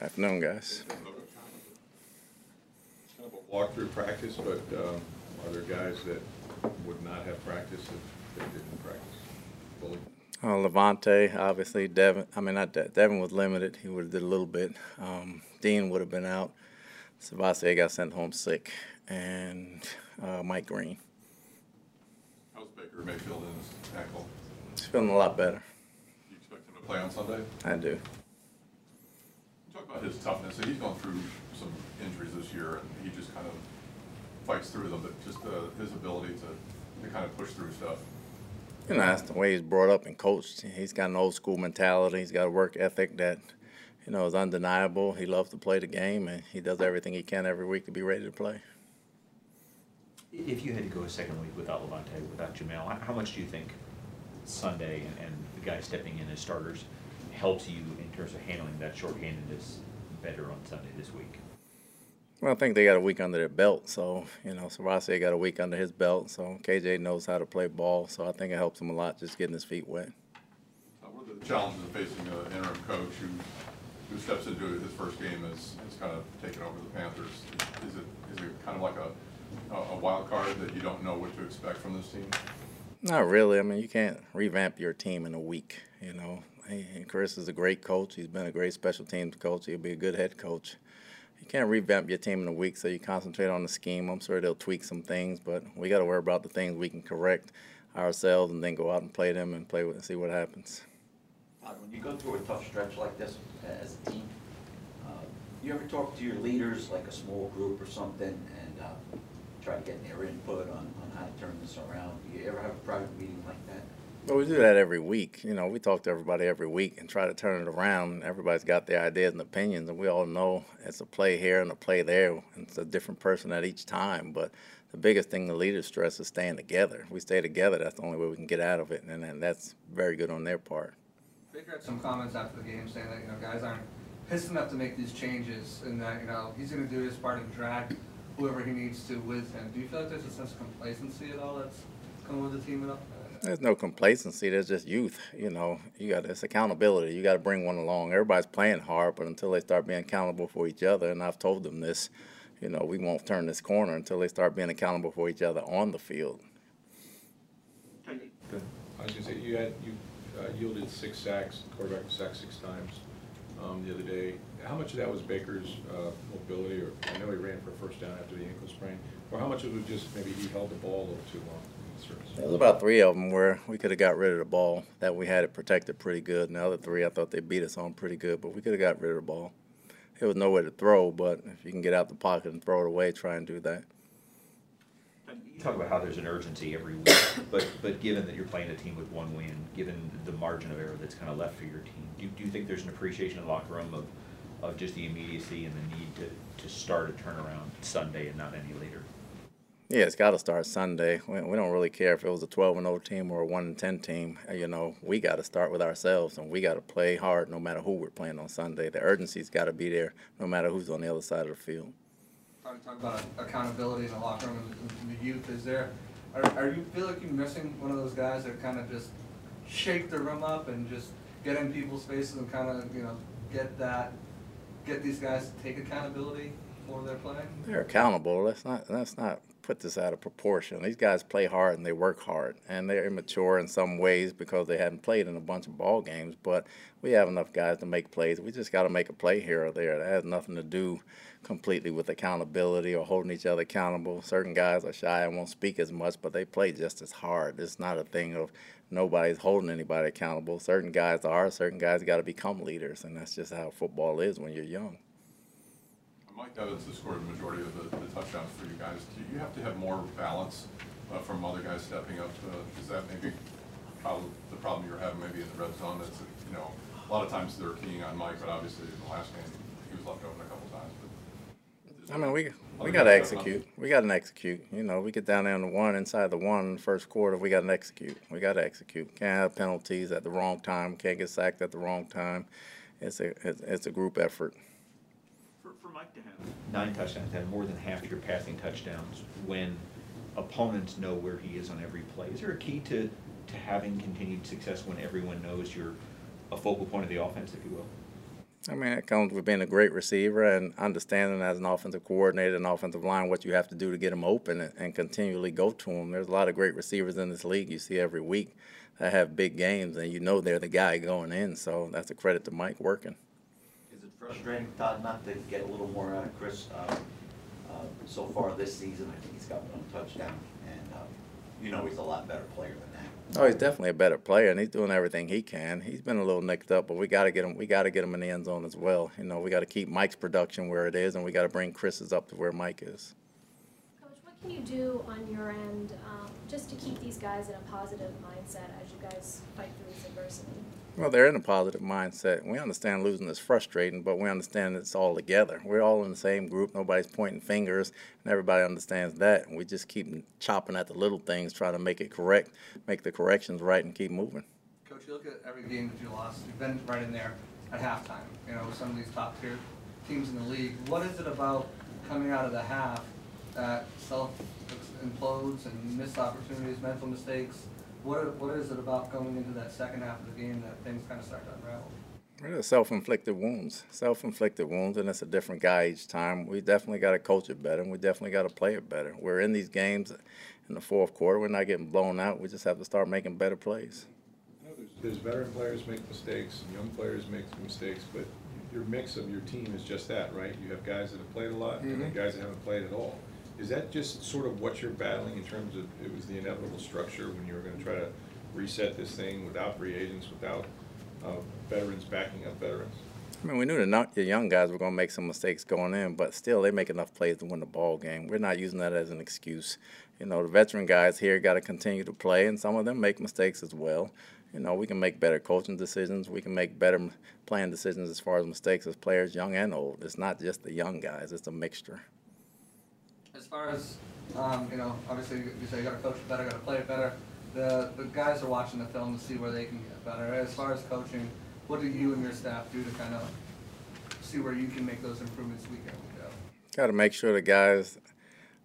Afternoon, guys. Kind of a walkthrough practice, but um, are there guys that would not have practiced if they didn't practice fully? Uh, Lavonte, obviously, Devin. I mean, not De- Devin was limited. He would have did a little bit. Um, Dean would have been out. Savassi got sent home sick, and uh, Mike Greene. How's Baker Mayfield in his ankle? He's feeling a lot better. Do you expect him to play on Sunday? I do. Talk about his toughness. He's gone through some injuries this year, and he just kind of fights through them. But just uh, his ability to, to kind of push through stuff. You know, that's the way he's brought up and coached. He's got an old school mentality. He's got a work ethic that, you know, is undeniable. He loves to play the game, and he does everything he can every week to be ready to play. If you had to go a second week without Lavonte, without Jamel, how- how much do you think Sunday and, and the guys stepping in as starters helps you in terms of handling that shorthandedness better on Sunday this week? Well, I think they got a week under their belt, so you know, Savassi got a week under his belt, so KJ knows how to play ball, so I think it helps him a lot just getting his feet wet. Uh, what are the challenges of facing an interim coach who, who steps into his first game as, as kind of taking over the Panthers? Is it, is it kind of like a, a a wild card that you don't know what to expect from this team? Not really. I mean, you can't revamp your team in a week. You know, Chris is a great coach. He's been a great special teams coach. He'll be a good head coach. You can't revamp your team in a week, so you concentrate on the scheme. I'm sure they'll tweak some things, but we got to worry about the things we can correct ourselves, and then go out and play them and play with and see what happens. When you go through a tough stretch like this uh, as a team, uh, you ever talk to your leaders, like a small group or something, and uh, try to get their input on, on how to turn this around? Do you ever have a private meeting like that? Well, we do that every week. You know, we talk to everybody every week and try to turn it around. Everybody's got their ideas and opinions, and we all know it's a play here and a play there. And it's a different person at each time. But the biggest thing the leaders stress is staying together. If we stay together, that's the only way we can get out of it, and, and that's very good on their part. Baker had some comments after the game saying that, you know, guys aren't pissed enough to make these changes and that, you know, he's gonna do his part and drag whoever he needs to with him. Do you feel like there's a sense of complacency at all that's coming with the team at all? There's no complacency. There's just youth. You know, you got it's accountability. You got to bring one along. Everybody's playing hard, but until they start being accountable for each other, and I've told them this, you know, we won't turn this corner until they start being accountable for each other on the field. Good. I was gonna say, you had, you uh, yielded six sacks, quarterback was sacked six times um, the other day. How much of that was Baker's uh, mobility, or, I know he ran for a first down after the ankle sprain, or how much of it was just maybe he held the ball a little too long in? There was about three of them where we could have got rid of the ball. That we had it protected pretty good. And the other three, I thought they beat us on pretty good, but we could have got rid of the ball. There was nowhere to throw, but if you can get out the pocket and throw it away, try and do that. You talk about how there's an urgency every week, but, but given that you're playing a team with one win, given the margin of error that's kind of left for your team, do, do you think there's an appreciation in the locker room of, of just the immediacy and the need to, to start a turnaround Sunday and not any later? Yeah, it's got to start Sunday. We, we don't really care if it was a 12 and 0 team or a 1 and 10 team. Uh, You know, we got to start with ourselves and we got to play hard no matter who we're playing on Sunday. The urgency's got to be there no matter who's on the other side of the field. Talking, talking about accountability in the locker room and, the youth, is there, are, are you, feel like you're missing one of those guys that kind of just shake the room up and just get in people's faces and kind of, you know, get that, get these guys to take accountability for their play? They're accountable. Let's not let's not put this out of proportion. These guys play hard and they work hard, and they're immature in some ways because they hadn't played in a bunch of ball games. But we have enough guys to make plays. We just got to make a play here or there. That has nothing to do completely with accountability or holding each other accountable. Certain guys are shy and won't speak as much, but they play just as hard. It's not a thing of nobody's holding anybody accountable. Certain guys are. Certain guys got to become leaders, and that's just how football is when you're young. Mike Evans has scored the majority of the, the touchdowns for you guys. Do you have to have more balance uh, from other guys stepping up? Uh, is that maybe probably the problem you're having maybe in the red zone? That's, you know, a lot of times they're keying on Mike, but obviously in the last game, he was left open a couple times, but. I mean, we we got to up. execute. We got to execute. You know, we get down there on the one inside the one in the first quarter. We got to execute. We got to execute. Can't have penalties at the wrong time. Can't get sacked at the wrong time. It's a it's, it's a group effort. For, for to have nine touchdowns and more than half your passing touchdowns when opponents know where he is on every play, is there a key to, to having continued success when everyone knows you're a focal point of the offense, if you will? I mean, it comes with being a great receiver and understanding as an offensive coordinator and offensive line what you have to do to get them open and, and continually go to them. There's a lot of great receivers in this league you see every week that have big games, and you know they're the guy going in. So that's a credit to Mike working. Is it frustrating, Todd, not to get a little more out of Chris? Uh, uh, So far this season, I think he's got one touchdown, and uh, you know he's a lot better player than that. Oh, he's definitely a better player, and he's doing everything he can. He's been a little nicked up, but we got to get him. We got to get him in the end zone as well. You know, we got to keep Mike's production where it is, and we got to bring Chris's up to where Mike is. Coach, what can you do on your end um, just to keep these guys in a positive mindset as you guys fight through this adversity? Well, they're in a positive mindset. We understand losing is frustrating, but we understand it's all together. We're all in the same group. Nobody's pointing fingers, and everybody understands that. And we just keep chopping at the little things, trying to make it correct, make the corrections right, and keep moving. Coach, you look at every game that you lost, you've been right in there at halftime, you know, with some of these top tier teams in the league. What is it about coming out of the half that self implodes and missed opportunities, mental mistakes? What, what is it about going into that second half of the game that things kind of start to unravel? They're self-inflicted wounds, self-inflicted wounds, and it's a different guy each time. We definitely got to coach it better, and we definitely got to play it better. We're in these games in the fourth quarter. We're not getting blown out. We just have to start making better plays. No, there's, there's veteran players make mistakes, and young players make mistakes, but your mix of your team is just that, right? You have guys that have played a lot, and then mm-hmm. guys that haven't played at all. Is that just sort of what you're battling in terms of, it was the inevitable structure when you were gonna try to reset this thing without free agents, without, uh, veterans backing up veterans? I mean, we knew the, not, the young guys were going to make some mistakes going in, but still, they make enough plays to win the ball game. We're not using that as an excuse. You know, the veteran guys here got to continue to play, and some of them make mistakes as well. You know, we can make better coaching decisions. We can make better playing decisions as far as mistakes as players, young and old. It's not just the young guys; it's a mixture. As far as, um, you know, obviously you say you gotta coach it better, gotta play it better. The, the guys are watching the film to see where they can get better. As far as coaching, what do you and your staff do to kind of see where you can make those improvements week in, week out? Got to make sure the guys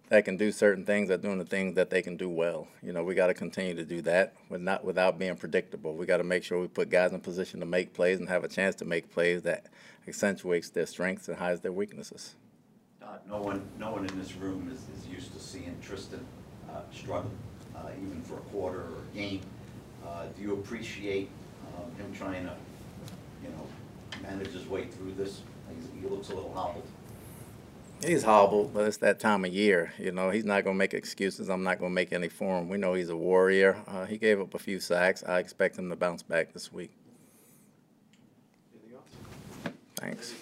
that can do certain things are doing the things that they can do well. You know, we got to continue to do that, but not without being predictable. We got to make sure we put guys in position to make plays and have a chance to make plays that accentuates their strengths and hides their weaknesses. Todd, no one, no one in this room is, is used to seeing Tristan uh, struggle, uh, even for a quarter or a game. Uh, Do you appreciate um, him trying to, you know, manage his way through this? He's- He looks a little hobbled. He's hobbled, but it's that time of year. You know, he's not going to make excuses. I'm not going to make any for him. We know he's a warrior. Uh, he gave up a few sacks. I expect him to bounce back this week. Thanks.